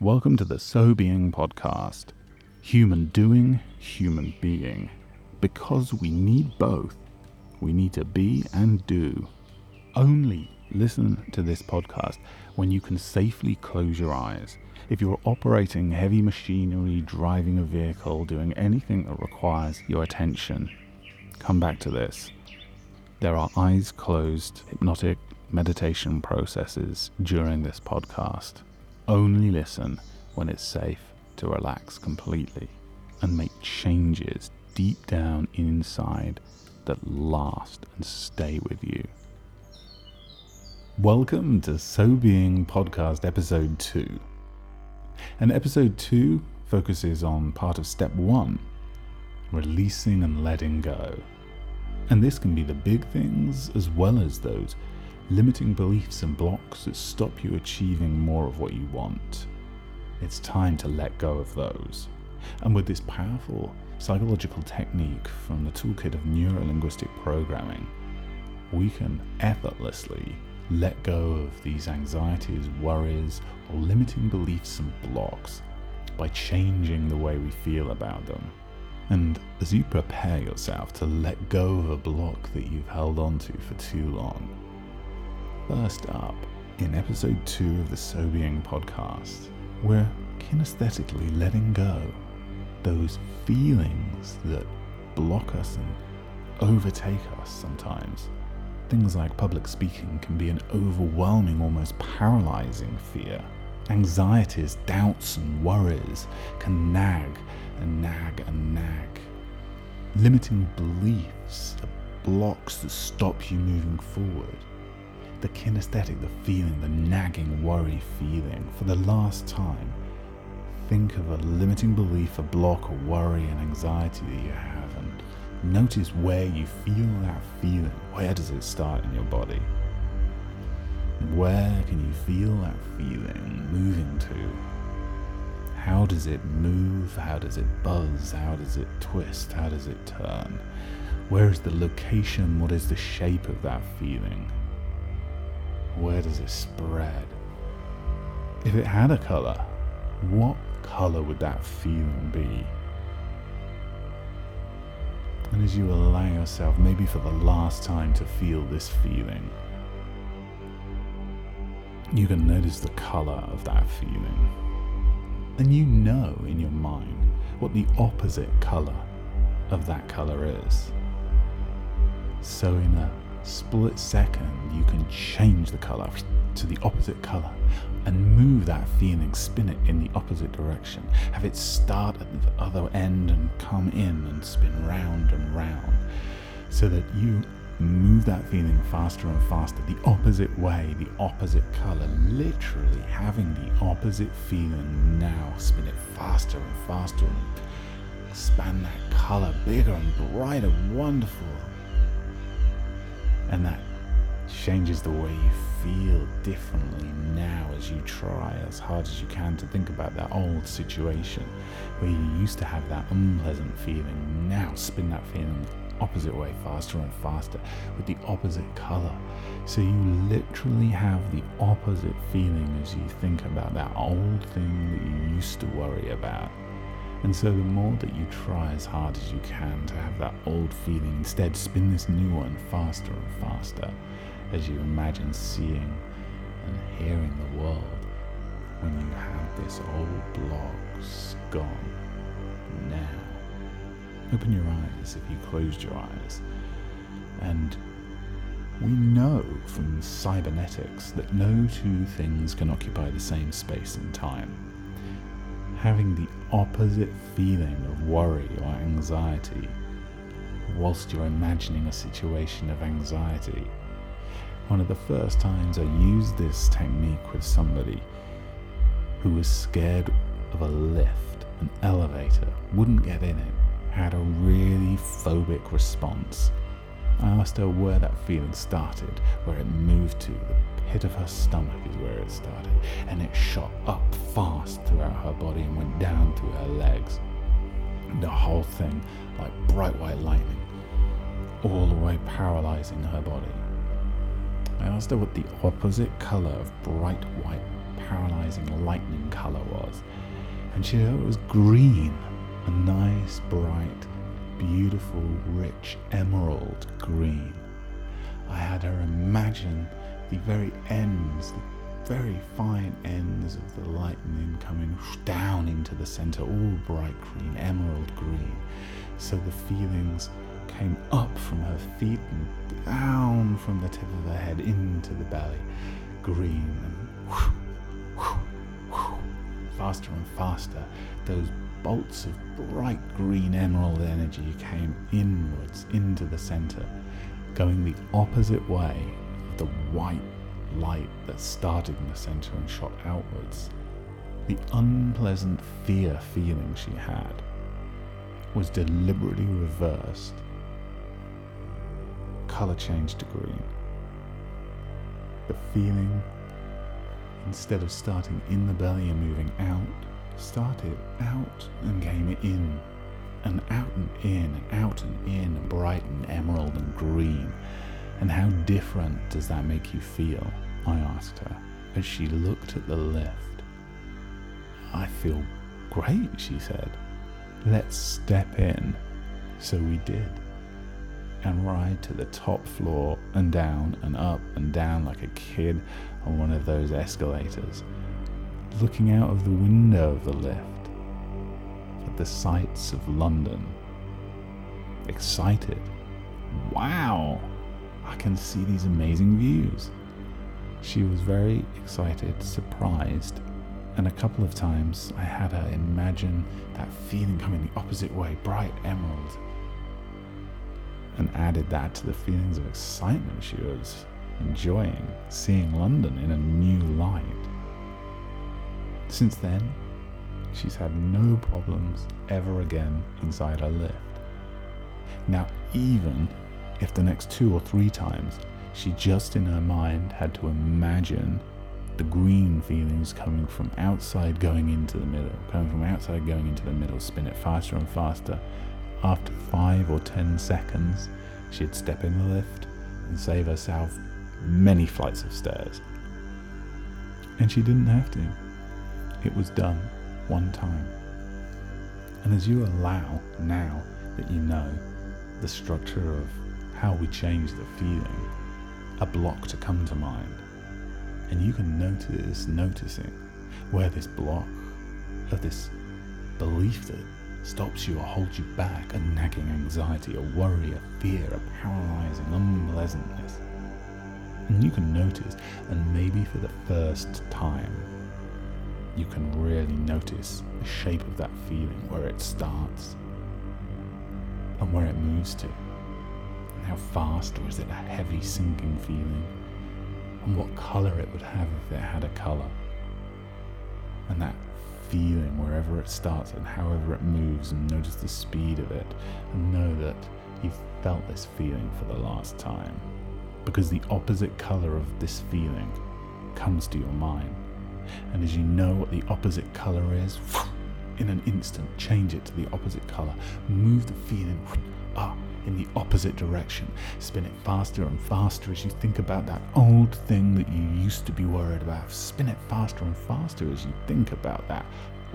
Welcome to the SoBeing podcast. Human doing, human being. Because we need both, we need to be and do. Only listen to this podcast when you can safely close your eyes. If you're operating heavy machinery, driving a vehicle, doing anything that requires your attention, come back to this. There are eyes closed, hypnotic meditation processes during this podcast. Only listen when it's safe to relax completely and make changes deep down inside that last and stay with you. Welcome to SoBeing Podcast Episode 2. And Episode 2 focuses on part of Step 1 releasing and letting go. And this can be the big things as well as those limiting beliefs and blocks that stop you achieving more of what you want. It's time to let go of those. And with this powerful psychological technique from the toolkit of neurolinguistic programming, we can effortlessly let go of these anxieties, worries, or limiting beliefs and blocks by changing the way we feel about them. And as you prepare yourself to let go of a block that you've held onto for too long, First up, in episode 2 of the SoBeing podcast, we're kinesthetically letting go those feelings that block us and overtake us sometimes. Things like public speaking can be an overwhelming, almost paralyzing fear. Anxieties, doubts, and worries can nag and nag and nag. Limiting beliefs are blocks that stop you moving forward the kinesthetic, the feeling, the nagging worry feeling for the last time. Think of a limiting belief, a block, a worry, and anxiety that you have, and notice where you feel that feeling. Where does it start in your body? Where can you feel that feeling moving to? How does it move? How does it buzz? How does it twist? How does it turn? Where is the location? What is the shape of that feeling? Where does it spread? If it had a colour, what colour would that feeling be? And as you allow yourself, maybe for the last time, to feel this feeling, you can notice the colour of that feeling. And you know in your mind what the opposite colour of that colour is. So, in a split second, you can change the color to the opposite color and move that feeling, spin it in the opposite direction. Have it start at the other end and come in and spin round and round so that you move that feeling faster and faster, the opposite way, the opposite color, literally having the opposite feeling now. Spin it faster and faster and expand that color bigger and brighter, wonderful and that changes the way you feel differently now as you try as hard as you can to think about that old situation where you used to have that unpleasant feeling. Now spin that feeling the opposite way faster and faster with the opposite color. So you literally have the opposite feeling as you think about that old thing that you used to worry about. And so, the more that you try as hard as you can to have that old feeling, instead spin this new one faster and faster as you imagine seeing and hearing the world when you have this old block gone now. Open your eyes if you closed your eyes. And we know from cybernetics that no two things can occupy the same space and time having the opposite feeling of worry or anxiety whilst you're imagining a situation of anxiety. One of the first times I used this technique with somebody who was scared of a lift, an elevator, wouldn't get in it, had a really phobic response. I asked her where that feeling started, where it moved to, the pit of her stomach is where it started, and it shot up fast throughout her body and went down to her legs. The whole thing like bright white lightning, all the way paralyzing her body. I asked her what the opposite color of bright white paralyzing lightning color was. And she said it was green, a nice, bright, beautiful, rich emerald green. I had her imagine the very ends, the very fine ends of the lightning coming down into the center, all bright green, emerald green. So the feelings came up from her feet and down from the tip of her head into the belly, green and whoosh, whoosh, whoosh, faster and faster. Those bolts of bright green emerald energy came inwards into the center, going the opposite way of the white light that started in the center and shot outwards. The unpleasant fear feeling she had was deliberately reversed. Color changed to green. The feeling, instead of starting in the belly and moving out, started out and came in, and out and in, and out and in, bright and emerald and green. And how different does that make you feel? I asked her as she looked at the lift. I feel great, she said. Let's step in. So we did. And ride to the top floor and down and up and down like a kid on one of those escalators, looking out of the window of the lift at the sights of London. Excited. Wow! I can see these amazing views. She was very excited, surprised, and a couple of times I had her imagine that feeling coming the opposite way, bright emerald, and added that to the feelings of excitement she was enjoying seeing London in a new light. Since then, she's had no problems ever again inside her lift. Now, even if the next two or three times she just in her mind had to imagine the green feelings coming from outside going into the middle, coming from outside going into the middle, spin it faster and faster. After five or ten seconds, she'd step in the lift and save herself many flights of stairs. And she didn't have to. It was done one time. And as you allow now that you know the structure of how we change the feeling, a block to come to mind. And you can notice, noticing where this block of this belief that stops you or holds you back, a nagging anxiety, a worry, a fear, a paralyzing unpleasantness. And you can notice, and maybe for the first time, you can really notice the shape of that feeling, where it starts and where it moves to. And how fast, or is it a heavy sinking feeling? And what colour it would have if it had a colour. And that feeling wherever it starts and however it moves, and notice the speed of it, and know that you've felt this feeling for the last time. Because the opposite colour of this feeling comes to your mind and as you know what the opposite color is, in an instant, change it to the opposite color. Move the feeling up in the opposite direction. Spin it faster and faster as you think about that old thing that you used to be worried about. Spin it faster and faster as you think about that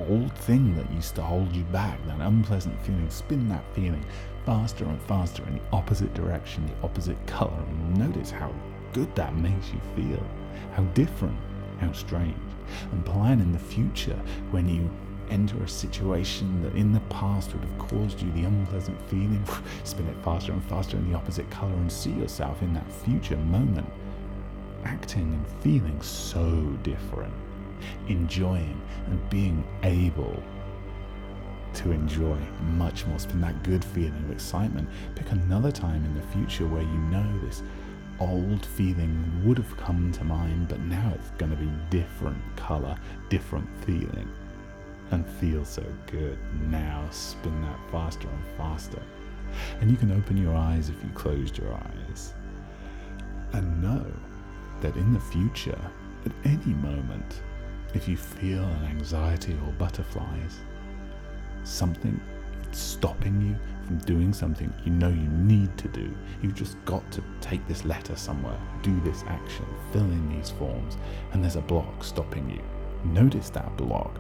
old thing that used to hold you back, that unpleasant feeling. Spin that feeling faster and faster in the opposite direction, the opposite color, and notice how good that makes you feel. How different, how strange and plan in the future when you enter a situation that in the past would have caused you the unpleasant feeling, spin it faster and faster in the opposite color and see yourself in that future moment acting and feeling so different, enjoying and being able to enjoy much more. Spin that good feeling of excitement. Pick another time in the future where you know this old feeling would have come to mind, but now it's going to be different color, different feeling, and feel so good. Now spin that faster and faster. And you can open your eyes if you closed your eyes. And know that in the future, at any moment, if you feel an anxiety or butterflies, something stopping you from doing something you know you need to do. You've just got to take this letter somewhere, do this action, fill in these forms, and there's a block stopping you. Notice that block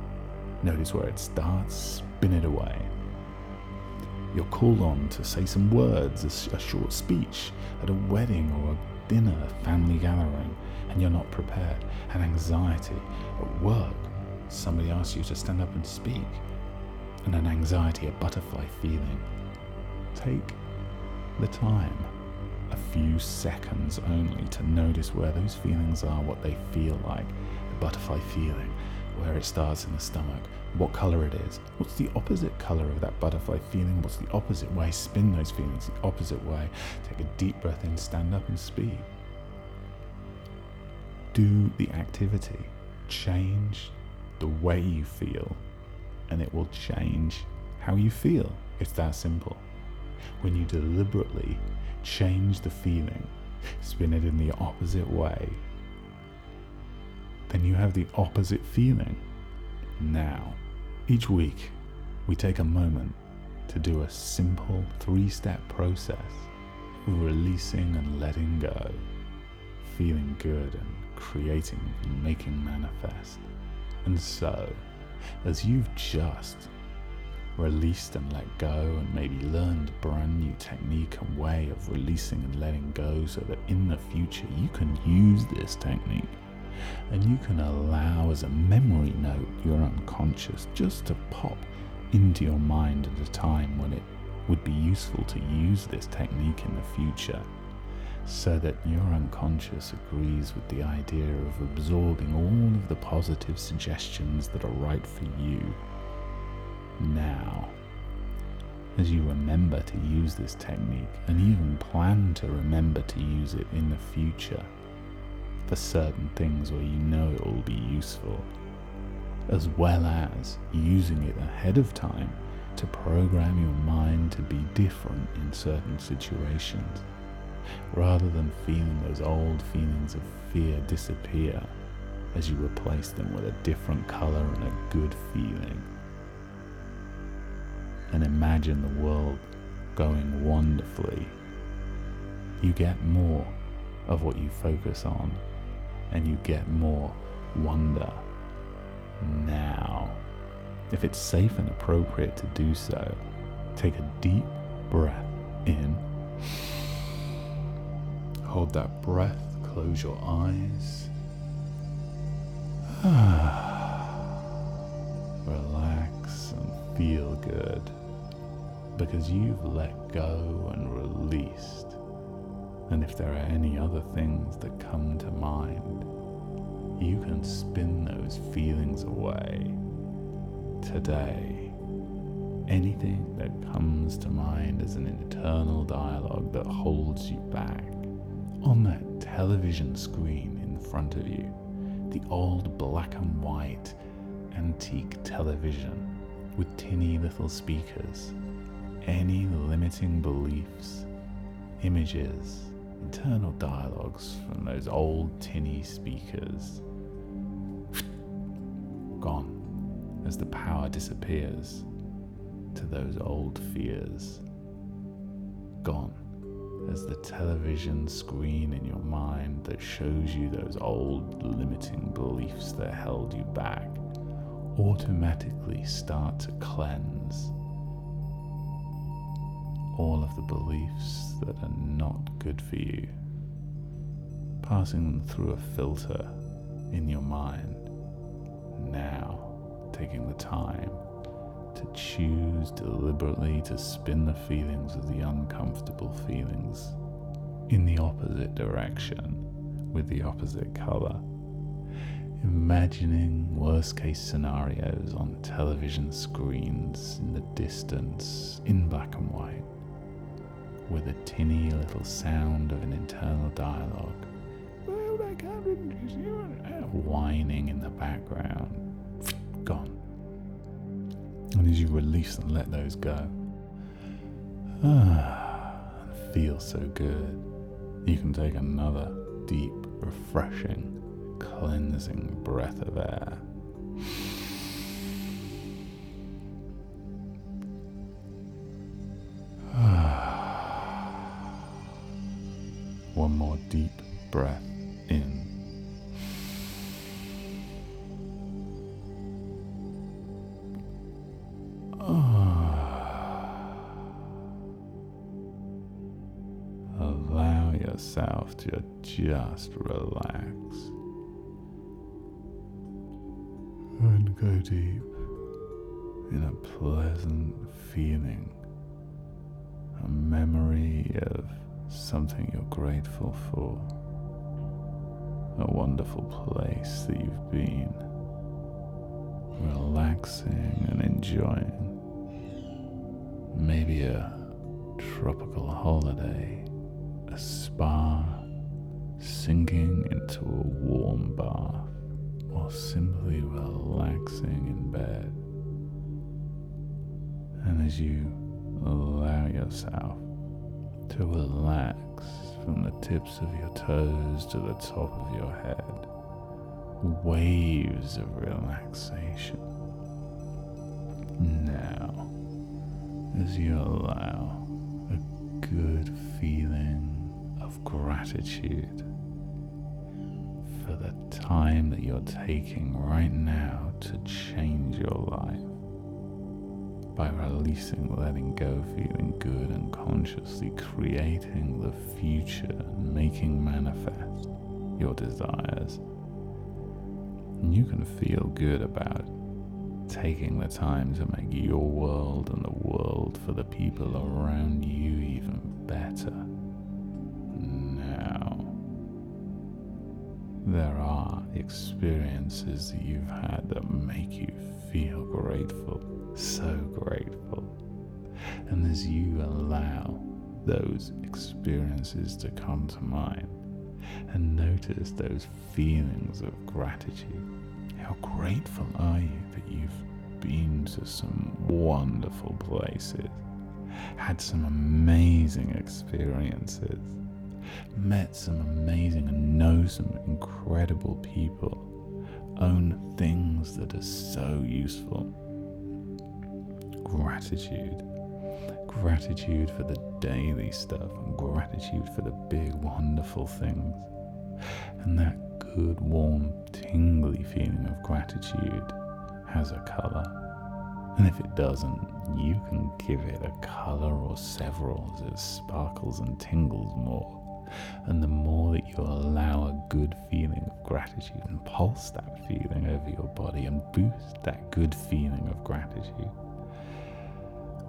Notice where it starts, spin it away. You're called on to say some words, a, short speech at a wedding or a dinner, a family gathering, and you're not prepared. An anxiety at work, somebody asks you to stand up and speak, and an anxiety, a butterfly feeling. Take the time, a few seconds only, to notice where those feelings are, what they feel like, the butterfly feeling, where it starts in the stomach, what color it is, what's the opposite color of that butterfly feeling, what's the opposite way, spin those feelings the opposite way, take a deep breath in, stand up and speak. Do the activity, change the way you feel, and it will change how you feel. It's that simple. When you deliberately change the feeling, spin it in the opposite way, then you have the opposite feeling. Now, each week, we take a moment to do a simple three step process of releasing and letting go, feeling good and creating and making manifest. And so, as you've just released and let go and maybe learned a brand new technique and way of releasing and letting go so that in the future you can use this technique. And you can allow as a memory note your unconscious just to pop into your mind at a time when it would be useful to use this technique in the future. So that your unconscious agrees with the idea of absorbing all of the positive suggestions that are right for you now. As you remember to use this technique and even plan to remember to use it in the future, for certain things where you know it will be useful, as well as using it ahead of time to program your mind to be different in certain situations, rather than feeling those old feelings of fear disappear as you replace them with a different color and a good feeling. And imagine the world going wonderfully. You get more of what you focus on and you get more wonder now. If it's safe and appropriate to do so, take a deep breath in. Hold that breath, close your eyes. Relax and feel good because you've let go and released. And if there are any other things that come to mind, you can spin those feelings away. Today. Anything that comes to mind as an internal dialogue that holds you back. On that television screen in front of you, the old black and white antique television with tinny little speakers, any limiting beliefs, images, internal dialogues from those old tinny speakers. Gone as the power disappears to those old fears. Gone as the television screen in your mind that shows you those old limiting beliefs that held you back automatically start to cleanse all of the beliefs that are not good for you, passing them through a filter in your mind. Now, taking the time to choose deliberately to spin the feelings of the uncomfortable feelings in the opposite direction with the opposite color. Imagining worst case scenarios on television screens in the distance in black and white with a tinny little sound of an internal dialogue. Whining in the background. Gone. And as you release and let those go, ah, feel so good. You can take another deep, refreshing, cleansing breath of air. deep breath in. Ah. Allow yourself to just relax and go deep in a pleasant feeling, a memory of something you're grateful for, a wonderful place that you've been, relaxing and enjoying. Maybe a tropical holiday, a spa, sinking into a warm bath, or simply relaxing in bed. And as you allow yourself to relax from the tips of your toes to the top of your head, waves of relaxation. Now, as you allow a good feeling of gratitude for the time that you're taking right now to change your life by releasing, letting go, feeling good, and consciously creating the future and making manifest your desires. And You can feel good about taking the time to make your world and the world for the people around you even better. There are experiences that you've had that make you feel grateful, so grateful. And as you allow those experiences to come to mind and notice those feelings of gratitude, how grateful are you that you've been to some wonderful places, had some amazing experiences, met some amazing and know some incredible people, own things that are so useful. Gratitude. Gratitude for the daily stuff and gratitude for the big, wonderful things. And that good, warm, tingly feeling of gratitude has a color. And if it doesn't, you can give it a color or several as it sparkles and tingles more. And the more that you allow a good feeling of gratitude and pulse that feeling over your body and boost that good feeling of gratitude,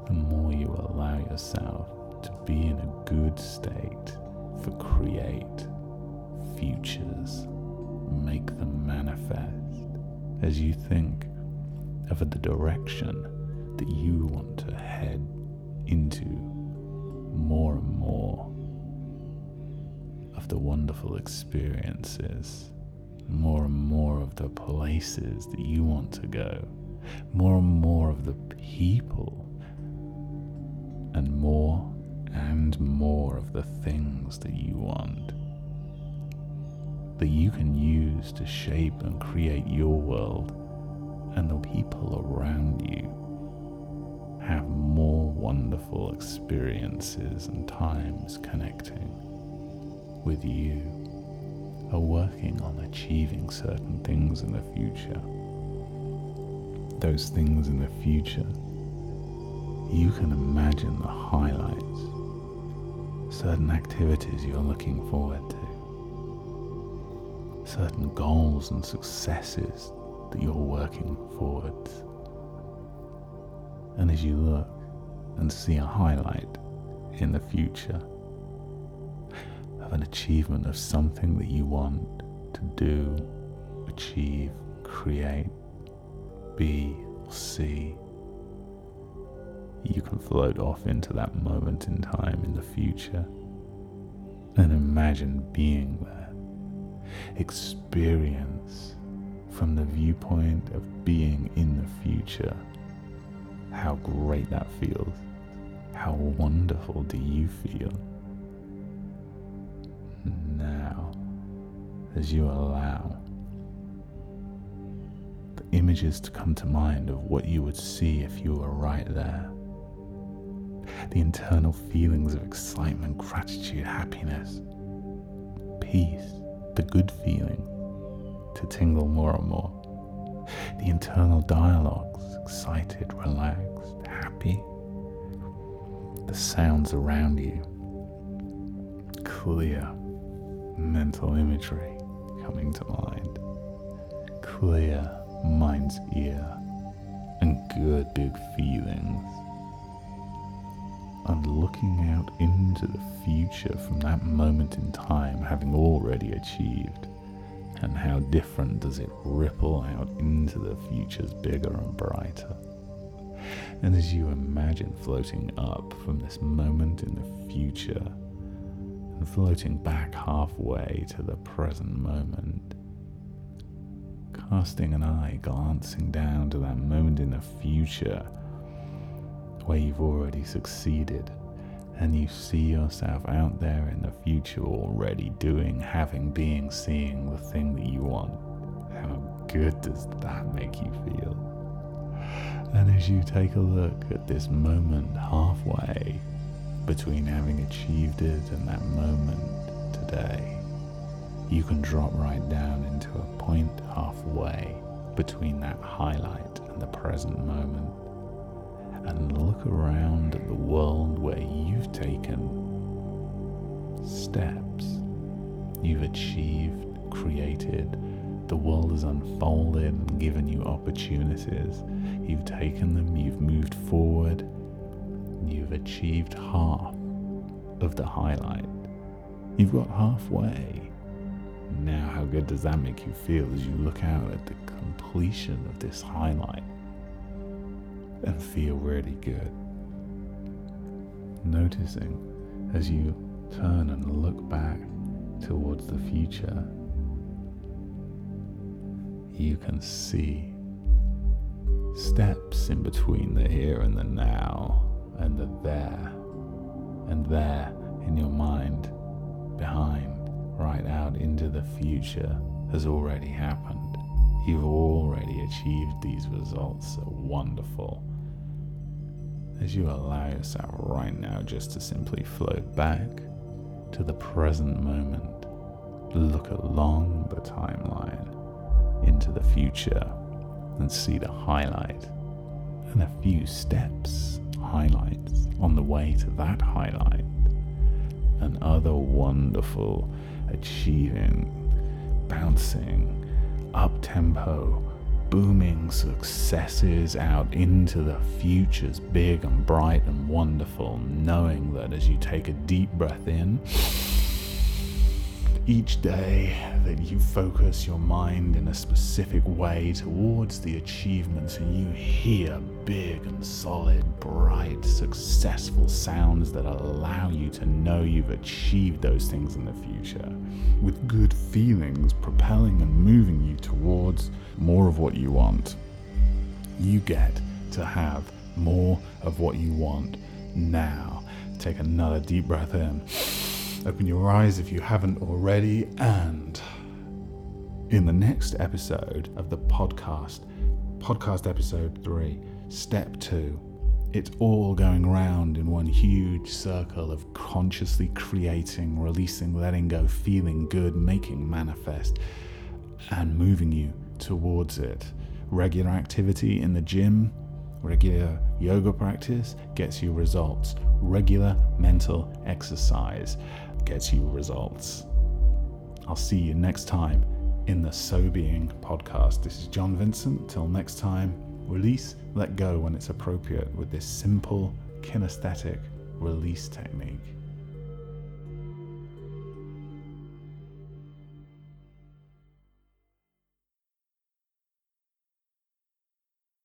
the more you allow yourself to be in a good state for create futures make them manifest as you think of the direction that you want to head into more and more of the wonderful experiences, more and more of the places that you want to go, more and more of the people, and more and more of the things that you want. That you can use to shape and create your world. And the people around you have more wonderful experiences and times connecting with you are working on achieving certain things in the future. Those things in the future, you can imagine the highlights, certain activities you're looking forward to certain goals and successes that you're working towards. And as you look and see a highlight in the future an achievement of something that you want to do, achieve, create, be, or see, you can float off into that moment in time in the future and imagine being there experience from the viewpoint of being in the future how great that feels. How wonderful do you feel? Now, as you allow the images to come to mind of what you would see if you were right there, the internal feelings of excitement, gratitude, happiness, peace, the good feeling to tingle more and more. The internal dialogues excited, relaxed, happy. The sounds around you clear, mental imagery coming to mind. Clear mind's ear and good big feelings. And looking out into the future from that moment in time, having already achieved. And how different does it ripple out into the futures bigger and brighter? And as you imagine floating up from this moment in the future and floating back halfway to the present moment, casting an eye glancing down to that moment in the future where you've already succeeded and you see yourself out there in the future already doing, having, being, seeing the thing that you want. How good does that make you feel? And as you take a look at this moment halfway between having achieved it and that moment today, you can drop right down into a point halfway between that highlight and the present moment. And look around at the world where you've taken steps. You've achieved, created, the world has unfolded and given you opportunities. You've taken them, you've moved forward, you've achieved half of the highlight. You've got halfway. Now, how good does that make you feel as you look out at the completion of this highlight and feel really good? Noticing as you turn and look back towards the future, you can see steps in between the here and the now and the there and there in your mind behind right out into the future has already happened. You've already achieved these results. So wonderful. As you allow yourself right now just to simply float back to the present moment, look along the timeline into the future and see the highlight and a few steps, highlights on the way to that highlight. And other wonderful achieving, bouncing, up tempo, booming successes out into the futures big and bright and wonderful, knowing that as you take a deep breath in, each day that you focus your mind in a specific way towards the achievements and you hear big and solid, bright, successful sounds that allow you to know you've achieved those things in the future, with good feelings propelling and moving you towards more of what you want, you get to have more of what you want now. Take another deep breath in. Open your eyes if you haven't already. And in the next episode of the podcast, podcast episode three, step two, it's all going round in one huge circle of consciously creating, releasing, letting go, feeling good, making manifest, and moving you towards it. Regular activity in the gym, regular yoga practice gets you results. Regular mental exercise gets you results. I'll see you next time in the SoBeing podcast. This is John Vincent. Till next time, release, let go when it's appropriate with this simple kinesthetic release technique.